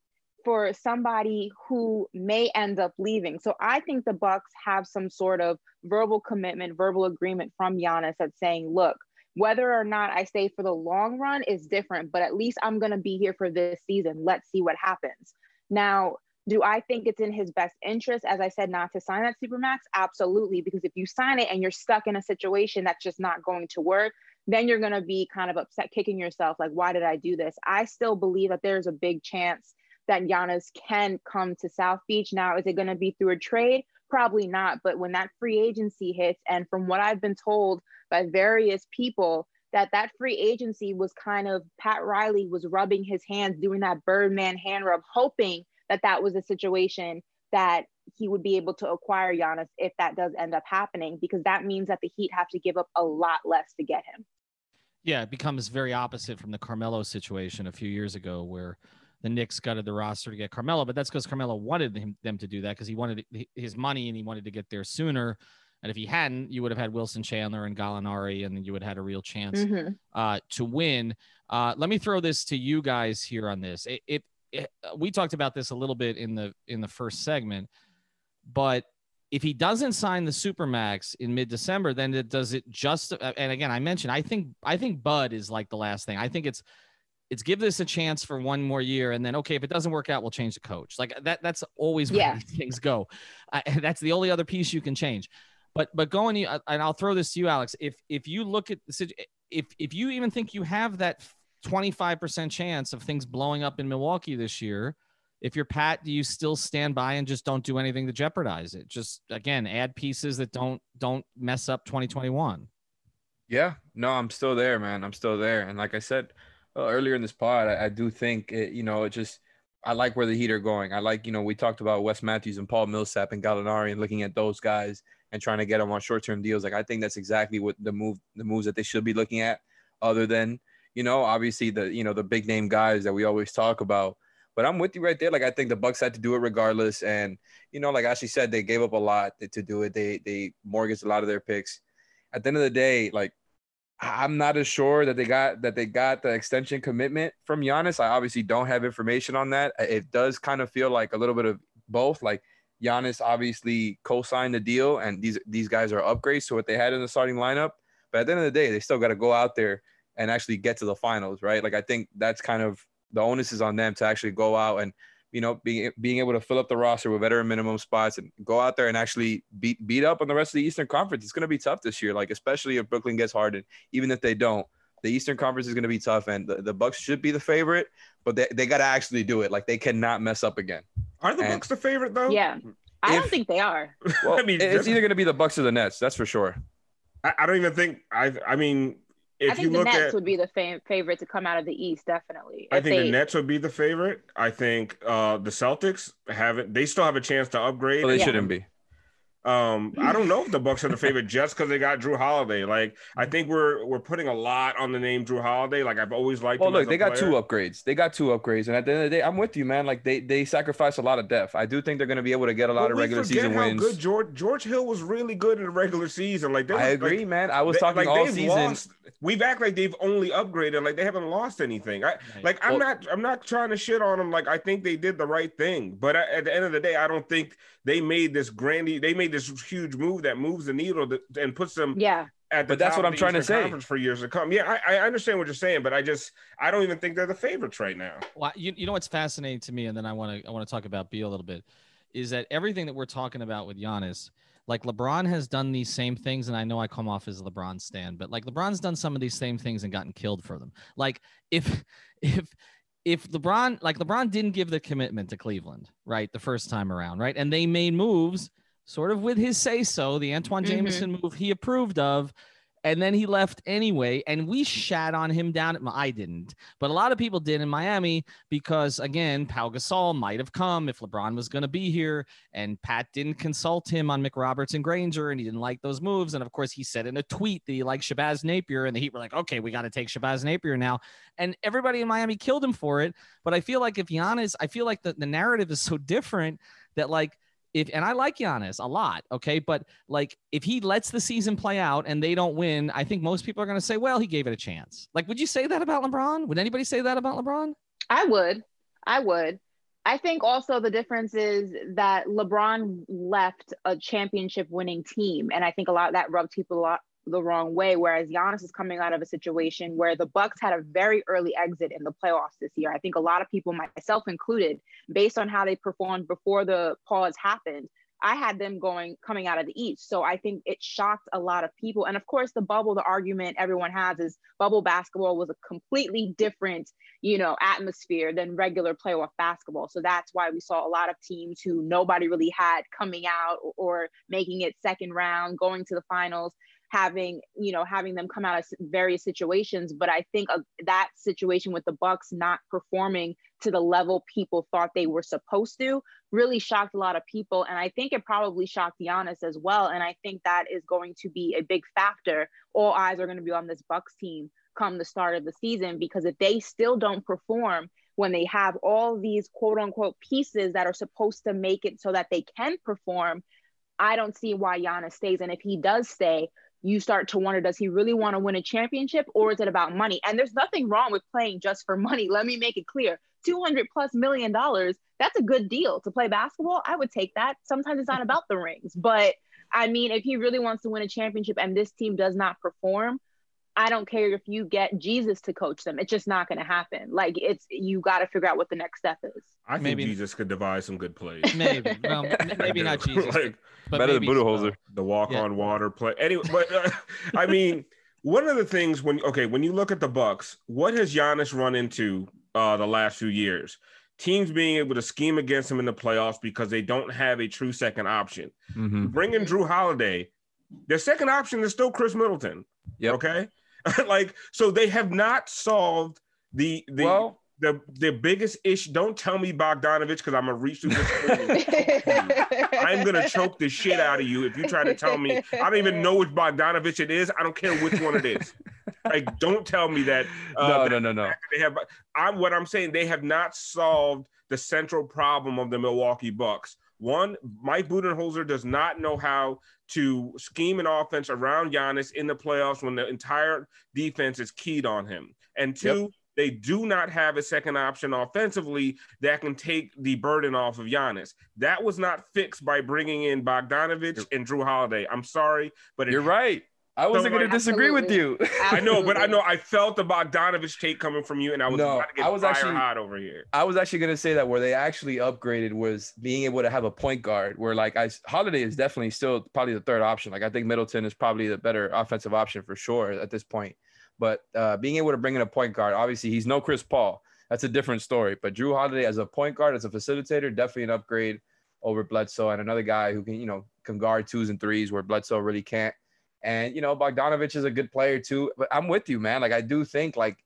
for somebody who may end up leaving. So I think the Bucks have some sort of verbal commitment, verbal agreement from Giannis that's saying, look, whether or not I stay for the long run is different, but at least I'm going to be here for this season. Let's see what happens. Now, do I think it's in his best interest, as I said, not to sign that Supermax? Absolutely. Because if you sign it and you're stuck in a situation that's just not going to work, then you're going to be kind of upset, kicking yourself, like, why did I do this? I still believe that there's a big chance that Giannis can come to South Beach. Now, is it going to be through a trade? Probably not. But when that free agency hits, and from what I've been told by various people, that that free agency was kind of Pat Riley was rubbing his hands, doing that Birdman hand rub, hoping that that was a situation that he would be able to acquire Giannis if that does end up happening, because that means that the Heat have to give up a lot less to get him. Yeah, it becomes very opposite from the Carmelo situation a few years ago, where the Knicks gutted the roster to get Carmelo, but that's because Carmelo wanted him, them to do that because he wanted his money and he wanted to get there sooner. And if he hadn't, you would have had Wilson Chandler and Gallinari, and then you would have had a real chance mm-hmm. uh, to win. Uh, let me throw this to you guys here on this. It, it, it, we talked about this a little bit in the in the first segment, but if he doesn't sign the supermax in mid-December, then it does it just. And again, I mentioned I think I think Bud is like the last thing. I think it's it's give this a chance for one more year, and then okay, if it doesn't work out, we'll change the coach. Like that. That's always where yeah. things go. Uh, that's the only other piece you can change. But but going, and I'll throw this to you, Alex. If if you look at the if if you even think you have that 25% chance of things blowing up in Milwaukee this year. If you're Pat, do you still stand by and just don't do anything to jeopardize it? Just again, add pieces that don't don't mess up 2021. Yeah, no, I'm still there, man. I'm still there. And like I said uh, earlier in this pod, I, I do think it, you know, it just I like where the Heat are going. I like, you know, we talked about Wes Matthews and Paul Millsap and Gallinari and looking at those guys and trying to get them on short-term deals. Like I think that's exactly what the move, the moves that they should be looking at. Other than you know, obviously the you know the big name guys that we always talk about. But I'm with you right there. Like I think the Bucks had to do it regardless, and you know, like Ashley said, they gave up a lot to do it. They they mortgaged a lot of their picks. At the end of the day, like I'm not as sure that they got that they got the extension commitment from Giannis. I obviously don't have information on that. It does kind of feel like a little bit of both. Like Giannis obviously co-signed the deal, and these these guys are upgrades to what they had in the starting lineup. But at the end of the day, they still got to go out there and actually get to the finals, right? Like I think that's kind of the onus is on them to actually go out and you know being being able to fill up the roster with veteran minimum spots and go out there and actually beat beat up on the rest of the Eastern Conference. It's going to be tough this year, like especially if Brooklyn gets hardened. Even if they don't, the Eastern Conference is going to be tough, and the, the Bucks should be the favorite, but they, they got to actually do it. Like they cannot mess up again. Are the and, Bucks the favorite though? Yeah, I if, don't think they are. Well, I mean, it's either going to be the Bucks or the Nets. That's for sure. I, I don't even think I. I mean, if I think the Nets at, would be the fa- favorite to come out of the East, definitely. I think they, the Nets would be the favorite. I think uh, the Celtics haven't. They still have a chance to upgrade. Well, they yeah. shouldn't be. Um, I don't know if the Bucks are the favorite just because they got Jrue Holiday. Like, I think we're we're putting a lot on the name Jrue Holiday. Like, I've always liked. Well, look, they got two upgrades. They got two upgrades, and at the end of the day, I'm with you, man. Like, they they sacrifice a lot of depth. I do think they're going to be able to get a lot but of regular season how wins. Good George George Hill was really good in the regular season. Like, I agree, like, man. I was they, talking like, all season. Lost, we've act like they've only upgraded. Like, they haven't lost anything. I right. like. I'm well, not. I'm not trying to shit on them. Like, I think they did the right thing, but at the end of the day, I don't think they made this grandy, they made this huge move that moves the needle that, and puts them Yeah. at the But that's top what I'm the trying to say. Conference for years to come. Yeah, I, I understand what you're saying, but I just I don't even think they're the favorites right now. Well, you, you know what's fascinating to me, and then I want to I want to talk about Beal a little bit, is that everything that we're talking about with Giannis, like LeBron has done these same things, and I know I come off as a LeBron stan, but like LeBron's done some of these same things and gotten killed for them. Like if if if LeBron like LeBron didn't give the commitment to Cleveland, right, the first time around, right, and they made moves sort of with his say so, the Antawn Mhm. Jamison move he approved of. And then he left anyway, and we shat on him down. At, I didn't, but a lot of people did in Miami because again, Pau Gasol might have come if LeBron was going to be here, and Pat didn't consult him on McRoberts and Granger, and he didn't like those moves. And of course, he said in a tweet that he liked Shabazz Napier, and the Heat were like, "Okay, we got to take Shabazz Napier now." And everybody in Miami killed him for it. But I feel like if Giannis, I feel like the, the narrative is so different that like if and I like Giannis a lot, okay, but like if he lets the season play out and they don't win, I think most people are going to say, "Well, he gave it a chance." Like, would you say that about LeBron? Would anybody say that about LeBron? I would. I would. I think also the difference is that LeBron left a championship winning team. And I think a lot of that rubbed people a lot the wrong way. Whereas Giannis is coming out of a situation where the Bucks had a very early exit in the playoffs this year. I think a lot of people, myself included, based on how they performed before the pause happened, I had them going coming out of the East. So I think it shocked a lot of people. And of course, the bubble, the argument everyone has is bubble basketball was a completely different, you know, atmosphere than regular playoff basketball. So that's why we saw a lot of teams who nobody really had coming out or, or making it second round, going to the finals having you know having them come out of various situations but i think uh, that situation with the bucks not performing to the level people thought they were supposed to really shocked a lot of people and i think it probably shocked Giannis as well and i think that is going to be a big factor all eyes are going to be on this bucks team come the start of the season because if they still don't perform when they have all these quote unquote pieces that are supposed to make it so that they can perform I don't see why Giannis stays. And if he does stay, you start to wonder does he really want to win a championship or is it about money? And there's nothing wrong with playing just for money. Let me make it clear 200 plus million dollars, that's a good deal to play basketball. I would take that. Sometimes it's not about the rings, but I mean, if he really wants to win a championship and this team does not perform, I don't care if you get Jesus to coach them. It's just not going to happen. Like it's you got to figure out what the next step is. I think Maybe- Jesus could devise some good plays. Maybe, well, maybe not Jesus, like but Better than maybe, Budenholzer. the walk Yeah. on water play. Anyway, but uh, I mean, one of the things when okay, when you look at the Bucks, what has Giannis run into uh, the last few years? Teams being able to scheme against him in the playoffs because they don't have a true second option. Mm-hmm. Bring in Jrue Holiday. Their second option is still Khris Middleton. Yep. Okay. like so, they have not solved the the well, the the biggest issue. Don't tell me Bogdanovich because I'm gonna reach through this. screen. I'm gonna choke the shit out of you if you try to tell me. I don't even know which Bogdanovich it is. I don't care which one it is. Like, don't tell me that. Uh, no, that no, no, no. They have. I'm what I'm saying. They have not solved the central problem of the Milwaukee Bucks. One, Mike Budenholzer does not know how to scheme an offense around Giannis in the playoffs when the entire defense is keyed on him. And two, they do not have a second option offensively that can take the burden off of Giannis. That was not fixed by bringing in Bogdanovich and Jrue Holiday. I'm sorry, but You're right. I wasn't like- going to disagree with you. I know, but I know I felt the Bogdanovich take coming from you, and I was No, about to get I was fire actually- hot over here. I was actually going to say that where they actually upgraded was being able to have a point guard where like I Holiday is definitely still probably the third option. Like I think Middleton is probably the better offensive option for sure at this point. But uh, being able to bring in a point guard, obviously he's no Chris Paul. That's a different story. But Jrue Holiday as a point guard, as a facilitator, definitely an upgrade over Bledsoe and another guy who can, you know, can guard twos and threes where Bledsoe really can't. And you know, Bogdanovich is a good player too. But I'm with you, man. Like I do think like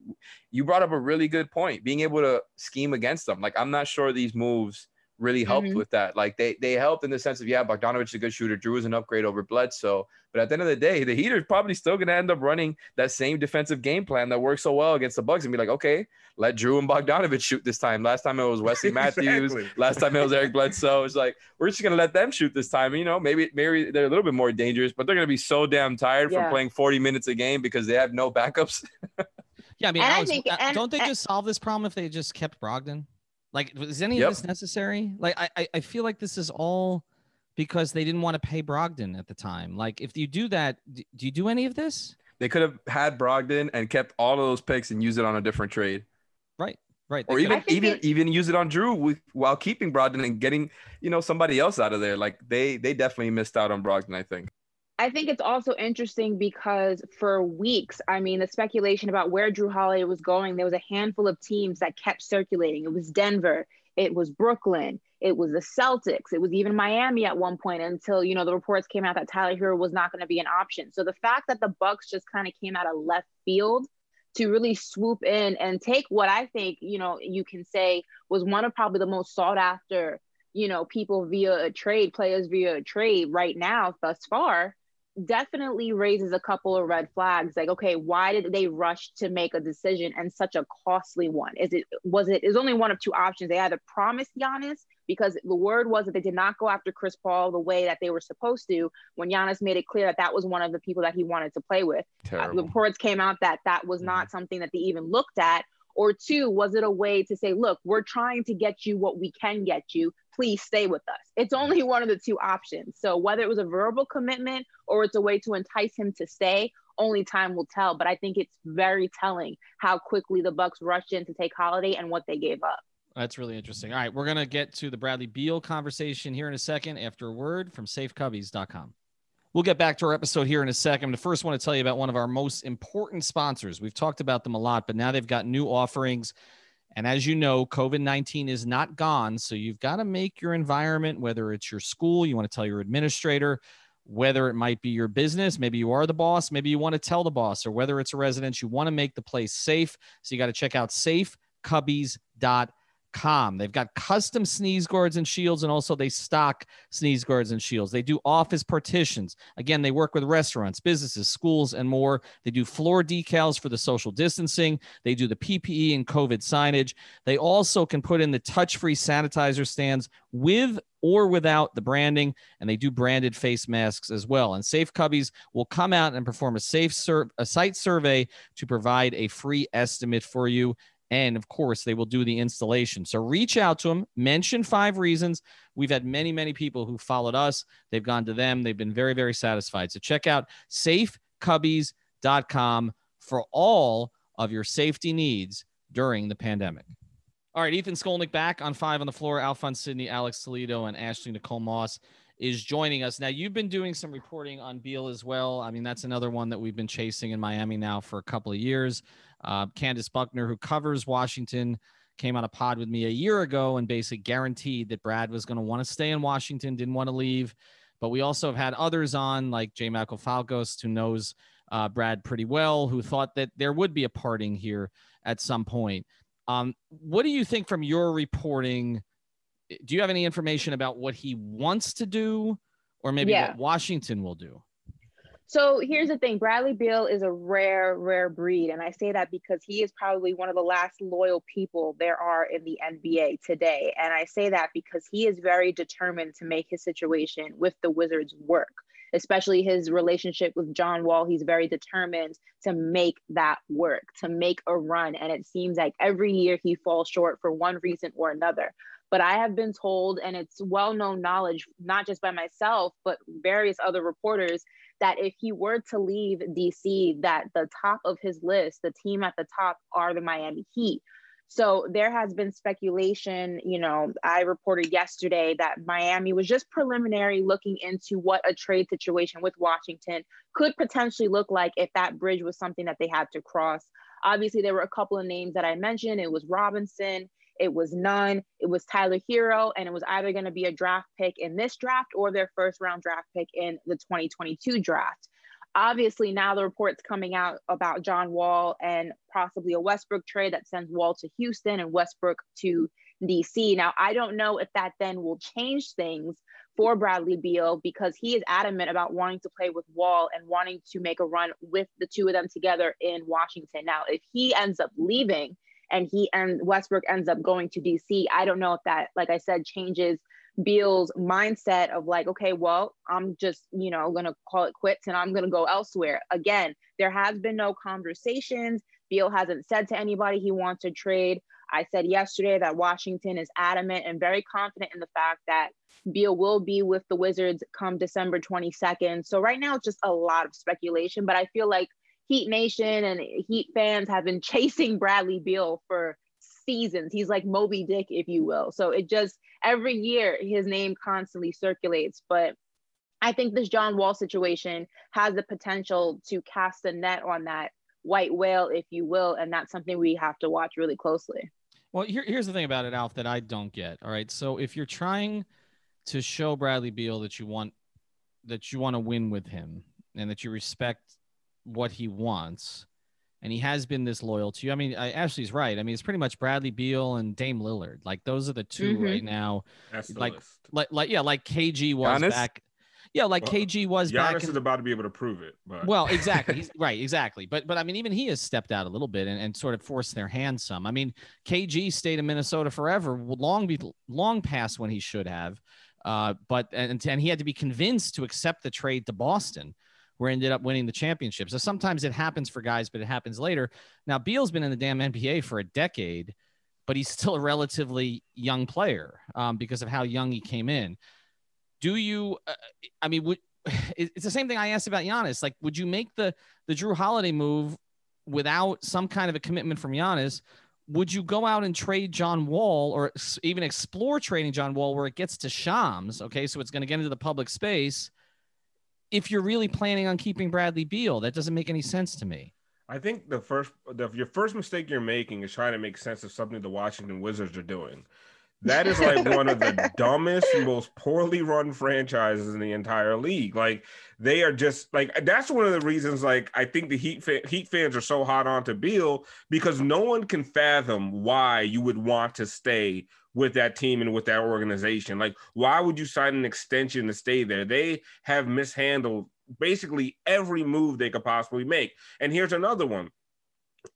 you brought up a really good point. Being able to scheme against them. Like I'm not sure these moves really helped Mhm. with that. Like they they helped in the sense of yeah, Bogdanovich is a good shooter. Jrue is an upgrade over Bledsoe. But at the end of the day, the Heat are probably still gonna end up running that same defensive game plan that worked so well against the Bucks and be like, okay, let Jrue and Bogdanovich shoot this time. Last time it was Wesley Matthews. Exactly. Last time it was Eric Bledsoe. It's like we're just gonna let them shoot this time. You know, maybe maybe they're a little bit more dangerous, but they're gonna be so damn tired Yeah. from playing 40 minutes a game because they have no backups. Yeah, I mean, And I Alex, think- uh, and- don't they and- just solve this problem if they just kept Brogdon? Like, is any Yep. of this necessary? Like, I, I, I feel like this is all because they didn't want to pay Brogdon at the time. Like, if you do that, do you do any of this? They could have had Brogdon and kept all of those picks and used it on a different trade. Right. Right. Or even even it- even use it on Jrue with, while keeping Brogdon and getting you know somebody else out of there. Like they they definitely missed out on Brogdon. I think. I think it's also interesting because for weeks, I mean, the speculation about where Jrue Holiday was going, there was a handful of teams that kept circulating. It was Denver, it was Brooklyn, it was the Celtics, it was even Miami at one point until, you know, the reports came out that Tyler Herro was not going to be an option. So the fact that the Bucks just kind of came out of left field to really swoop in and take what I think, you know, you can say was one of probably the most sought after, you know, people via a trade, players via a trade right now thus far definitely raises a couple of red flags. Like okay why did they rush to make a decision and such a costly one? Is it was it is only one of two options. They either promised Giannis because the word was that they did not go after Chris Paul the way that they were supposed to when Giannis made it clear that that was one of the people that he wanted to play with. Uh, reports came out that that was not something that they even looked at or two was it a way to say look we're trying to get you what we can get you. Please stay with us. It's only one of the two options. So whether it was a verbal commitment or it's a way to entice him to stay only time will tell. But i think it's very telling how quickly the bucks rushed in to take holiday and what they gave up. That's really interesting. All right, we're gonna get to the Bradley Beal conversation here in a second after a word from SafeCubbies.com. We'll get back to our episode here in a second. But first, I want to tell you about one of our most important sponsors. We've talked about them a lot, but now they've got new offerings. And as you know, COVID 19 is not gone. So you've got to make your environment, whether it's your school, you want to tell your administrator, whether it might be your business, maybe you are the boss, maybe you want to tell the boss, or whether it's a residence, you want to make the place safe. So you got to check out safecubbies.com. They've got custom sneeze guards and shields, and also they stock sneeze guards and shields. They do office partitions. Again, they work with restaurants, businesses, schools, and more. They do floor decals for the social distancing. They do the PPE and COVID signage. They also can put in the touch free sanitizer stands with or without the branding, and they do branded face masks as well. And Safe Cubbies will come out and perform a safe sur- a site survey to provide a free estimate for you. And of course, they will do the installation. So reach out to them, mention five reasons. We've had many, many people who followed us. They've gone to them. They've been very, very satisfied. So check out safecubbies.com for all of your safety needs during the pandemic. All right, Ethan Skolnick back on five on the floor. Alphonse Sidney, Alex Toledo, and Ashley Nicole Moss is joining us. Now, you've been doing some reporting on Beal as well. I mean, that's another one that we've been chasing in Miami now for a couple of years. Uh, Candace Buckner, who covers Washington, came on a pod with me a year ago and basically guaranteed that Brad was going to want to stay in Washington, didn't want to leave. But we also have had others on, like J. Michael Falgoust, who knows uh, Brad pretty well, who thought that there would be a parting here at some point. Um, what do you think from your reporting? Do you have any information about what he wants to do, or maybe Yeah. what Washington will do? So here's the thing Bradley Beal is a rare, rare breed. And I say that because he is probably one of the last loyal people there are in the NBA today. And I say that because he is very determined to make his situation with the Wizards work, especially his relationship with John Wall. He's very determined to make that work, to make a run. And it seems like every year he falls short for one reason or another. But I have been told, and it's well known knowledge, not just by myself, but various other reporters, that if he were to leave DC, that the top of his list, the team at the top are the Miami Heat. So there has been speculation, you know, I reported yesterday that Miami was just preliminary looking into what a trade situation with Washington could potentially look like if that bridge was something that they had to cross. Obviously, there were a couple of names that I mentioned. It was Robinson, it was Nunn, it was Tyler Herro, and it was either going to be a draft pick in this draft or their first round draft pick in the 2022 draft. Obviously, now the reports coming out about John Wall and possibly a Westbrook trade that sends Wall to Houston and Westbrook to DC. Now, I don't know if that then will change things for Bradley Beal because he is adamant about wanting to play with Wall and wanting to make a run with the two of them together in Washington. Now, if he ends up leaving, and he and Westbrook ends up going to DC. I don't know if that, like I said, changes Beal's mindset of like, okay, well, I'm just, you know, gonna call it quits and I'm gonna go elsewhere. Again, there has been no conversations. Beal hasn't said to anybody he wants to trade. I said yesterday that Washington is adamant and very confident in the fact that Beal will be with the Wizards come December 22nd. So right now it's just a lot of speculation, but I feel like Heat Nation and Heat fans have been chasing Bradley Beal for seasons. He's like Moby Dick, if you will. So it just every year his name constantly circulates. But I think this John Wall situation has the potential to cast a net on that white whale, if you will. And that's something we have to watch really closely. Well, here, here's the thing about it, Alf, that I don't get. All right. So if you're trying to show Bradley Beal that you want that you want to win with him and that you respect what he wants, and he has been this loyal to you. I mean, Ashley's right. I mean, it's pretty much Bradley Beal and Dame Lillard. Like those are the 2 mm-hmm. right now. That's like, list. like, like, yeah, like KG was Giannis? back. Yeah, like well, KG was Giannis back. Giannis is about to be able to prove it. But. Well, exactly. He's, right, exactly. But but I mean, even he has stepped out a little bit and, and sort of forced their hand some. I mean, KG stayed in Minnesota forever, long be long past when he should have. Uh, but and, and he had to be convinced to accept the trade to Boston, where he ended up winning the championship. So sometimes it happens for guys, but it happens later. Now Beal's been in the damn NBA for a decade, but he's still a relatively young player um, because of how young he came in do you? Uh, I mean, would it's the same thing I asked about Giannis. Like, would you make the the Jrue Holiday move without some kind of a commitment from Giannis? Would you go out and trade John Wall or even explore trading John Wall where it gets to Shams? Okay, so it's going to get into the public space. If you're really planning on keeping Bradley Beal, that doesn't make any sense to me. I think the first, the, your first mistake you're making is trying to make sense of something the Washington Wizards are doing. That is like one of the dumbest, most poorly run franchises in the entire league. Like they are just like that's one of the reasons. Like I think the Heat fa- Heat fans are so hot on to Beal because no one can fathom why you would want to stay with that team and with that organization. Like why would you sign an extension to stay there? They have mishandled basically every move they could possibly make. And here's another one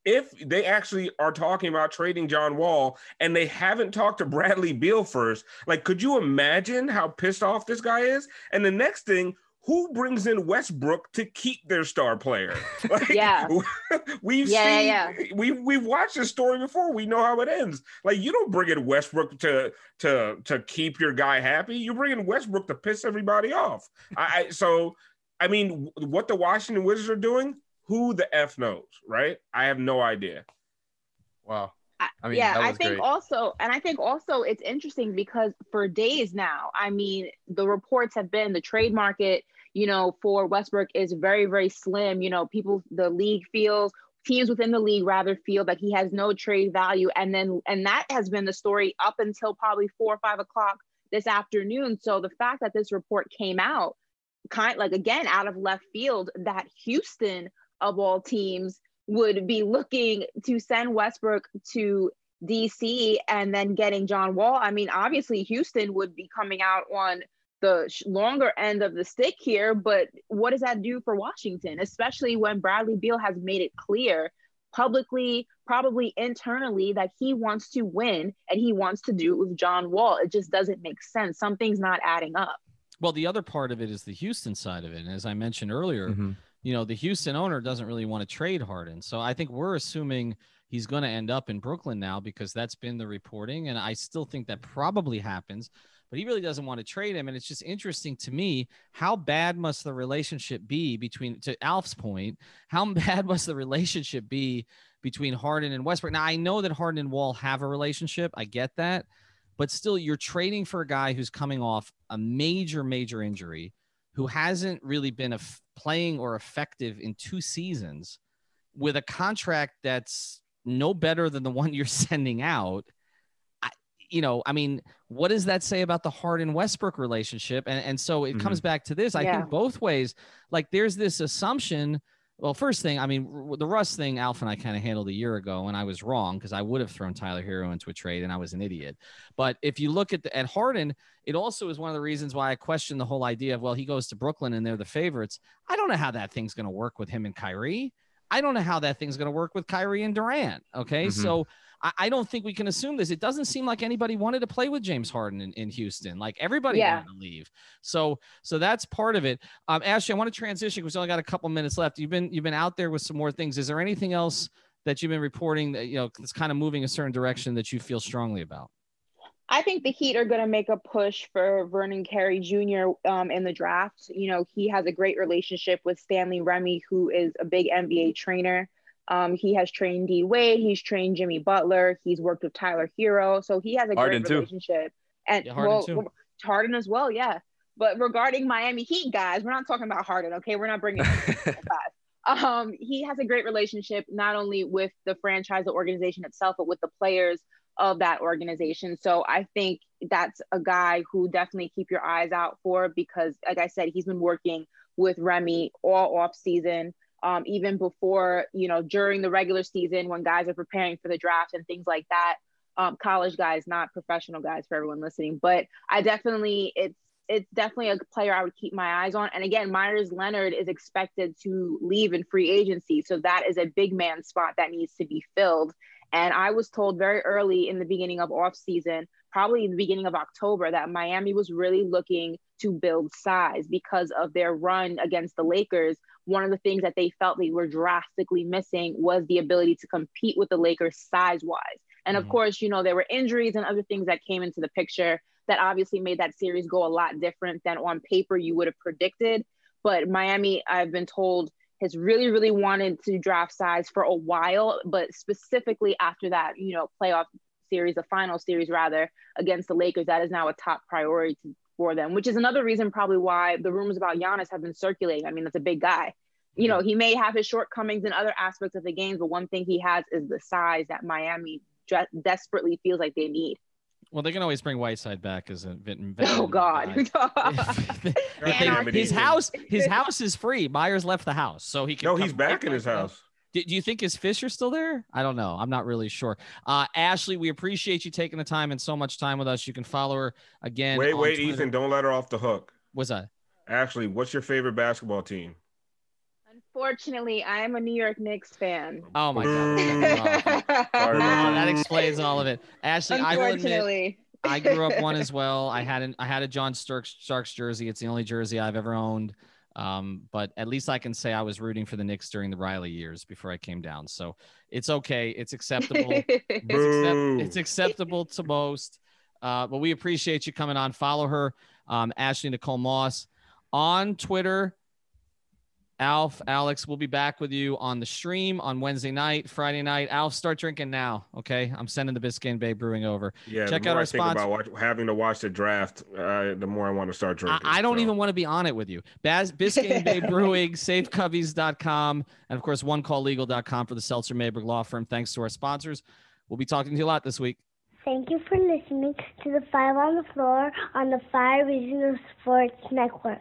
if they actually are talking about trading John Wall and they haven't talked to Bradley Beal first, like, could you imagine how pissed off this guy is? And the next thing, who brings in Westbrook to keep their star player? Like, yeah, we've yeah, seen, yeah. we we've watched this story before. We know how it ends. Like, you don't bring in Westbrook to to to keep your guy happy. You bring in Westbrook to piss everybody off. I, I so. I mean, what the Washington Wizards are doing, who the f knows, right? I have no idea. Wow. I mean, yeah, I think great. also, and I think also it's interesting because for days now, I mean, the reports have been the trade market, you know, for Westbrook is very, very slim. You know, people, the league feels, teams within the league rather feel that he has no trade value. And then, and that has been the story up until probably four or five o'clock this afternoon. So the fact that this report came out, kind like again out of left field, that Houston of all teams would be looking to send Westbrook to DC and then getting John Wall. I mean, obviously, Houston would be coming out on the longer end of the stick here, but what does that do for Washington, especially when Bradley Beal has made it clear publicly, probably internally, that he wants to win and he wants to do it with John Wall? It just doesn't make sense. Something's not adding up. Well, the other part of it is the Houston side of it. And as I mentioned earlier, mm-hmm you know, the Houston owner doesn't really want to trade Harden. So I think we're assuming he's going to end up in Brooklyn now because that's been the reporting. And I still think that probably happens, but he really doesn't want to trade him. And it's just interesting to me how bad must the relationship be between, to Alf's point, how bad must the relationship be between Harden and Westbrook? Now, I know that Harden and Wall have a relationship. I get that. But still, you're trading for a guy who's coming off a major, major injury who hasn't really been a f- playing or effective in two seasons with a contract that's no better than the one you're sending out. I, you know, I mean, what does that say about the Harden Westbrook relationship? And, and so it mm-hmm. comes back to this. I yeah. think both ways, like there's this assumption well, first thing, I mean, the Russ thing, Alf and I kind of handled a year ago, and I was wrong because I would have thrown Tyler Herro into a trade, and I was an idiot. But if you look at the, at Harden, it also is one of the reasons why I question the whole idea of well, he goes to Brooklyn and they're the favorites. I don't know how that thing's going to work with him and Kyrie. I don't know how that thing's going to work with Kyrie and Durant. Okay, mm-hmm. so I, I, don't think we can assume this. It doesn't seem like anybody wanted to play with James Harden in, in Houston. Like everybody yeah. wanted to leave. So so that's part of it. Um, Ashley, I want to transition because we only got a couple minutes left. You've been you've been out there with some more things. Is there anything else that you've been reporting that you know it's kind of moving a certain direction that you feel strongly about? I think the Heat are going to make a push for Vernon Carey Jr. Um, in the draft. You know, he has a great relationship with Stanley Remy, who is a big NBA trainer. Um, he has trained D Wade, he's trained Jimmy Butler, he's worked with Tyler Herro. so he has a Harden great too. relationship. And Yeah, Harden well, too. Harden as well, yeah. But regarding Miami Heat guys, we're not talking about Harden, okay? We're not bringing. Um, he has a great relationship not only with the franchise, the organization itself, but with the players of that organization. So I think that's a guy who definitely keep your eyes out for because, like I said, he's been working with Remy all off season, um, even before you know during the regular season when guys are preparing for the draft and things like that. Um, college guys, not professional guys, for everyone listening. But I definitely it's it's definitely a player I would keep my eyes on. And again, Meyers Leonard is expected to leave in free agency, so that is a big man spot that needs to be filled. And I was told very early in the beginning of off season, probably in the beginning of October, that Miami was really looking to build size because of their run against the Lakers. One of the things that they felt they were drastically missing was the ability to compete with the Lakers size wise. And of Mhm. course, you know, there were injuries and other things that came into the picture that obviously made that series go a lot different than on paper you would have predicted. But Miami, I've been told, has really, really wanted to draft size for a while, but specifically after that, you know, playoff series, the final series rather, against the Lakers, that is now a top priority to, for them, which is another reason probably why the rumors about Giannis have been circulating. I mean, that's a big guy. You know, he may have his shortcomings in other aspects of the game, but one thing he has is the size that Miami dre- desperately feels like they need. Well, they can always bring Whiteside back as a veteran. Oh God. Damn it, his house, his house is free. Meyers left the house, so he can. No, come he's back in his house. Do, do you think his fish are still there? I don't know. I'm not really sure. Uh, Ashley, we appreciate you taking the time and so much time with us. You can follow her again. Wait, wait, Twitter. Ethan, don't let her off the hook. What's that? Ashley, what's your favorite basketball team? Unfortunately, I am a New York Knicks fan. Oh my god. Oh, that explains all of it. Ashley, I will admit, Unfortunately. I grew up one as well. I had an I had a John Starks Starks jersey. It's the only jersey I've ever owned. Um, but at least I can say I was rooting for the Knicks during the Riley years before I came down. So it's okay. It's acceptable. It's, accept- it's acceptable to most. Uh, but we appreciate you coming on. Follow her, um, Ashley Nicole Moss, on Twitter. Alf, Alex, we'll be back with you on the stream on Wednesday night, Friday night. Alf, start drinking now. Okay, I'm sending the Biscayne Bay Brewing over. Yeah, Check the out our I think sponsor- about watch, having to watch the draft, uh, the more I want to start drinking. I don't so. even want to be on it with you. Baz, Biscayne Bay Brewing, safecubbies.com, and of course, onecalllegal.com for the Seltzer Mayberg Law Firm. Thanks to our sponsors. We'll be talking to you a lot this week. Thank you for listening to the Five on the Floor on the Five Regional Sports Network.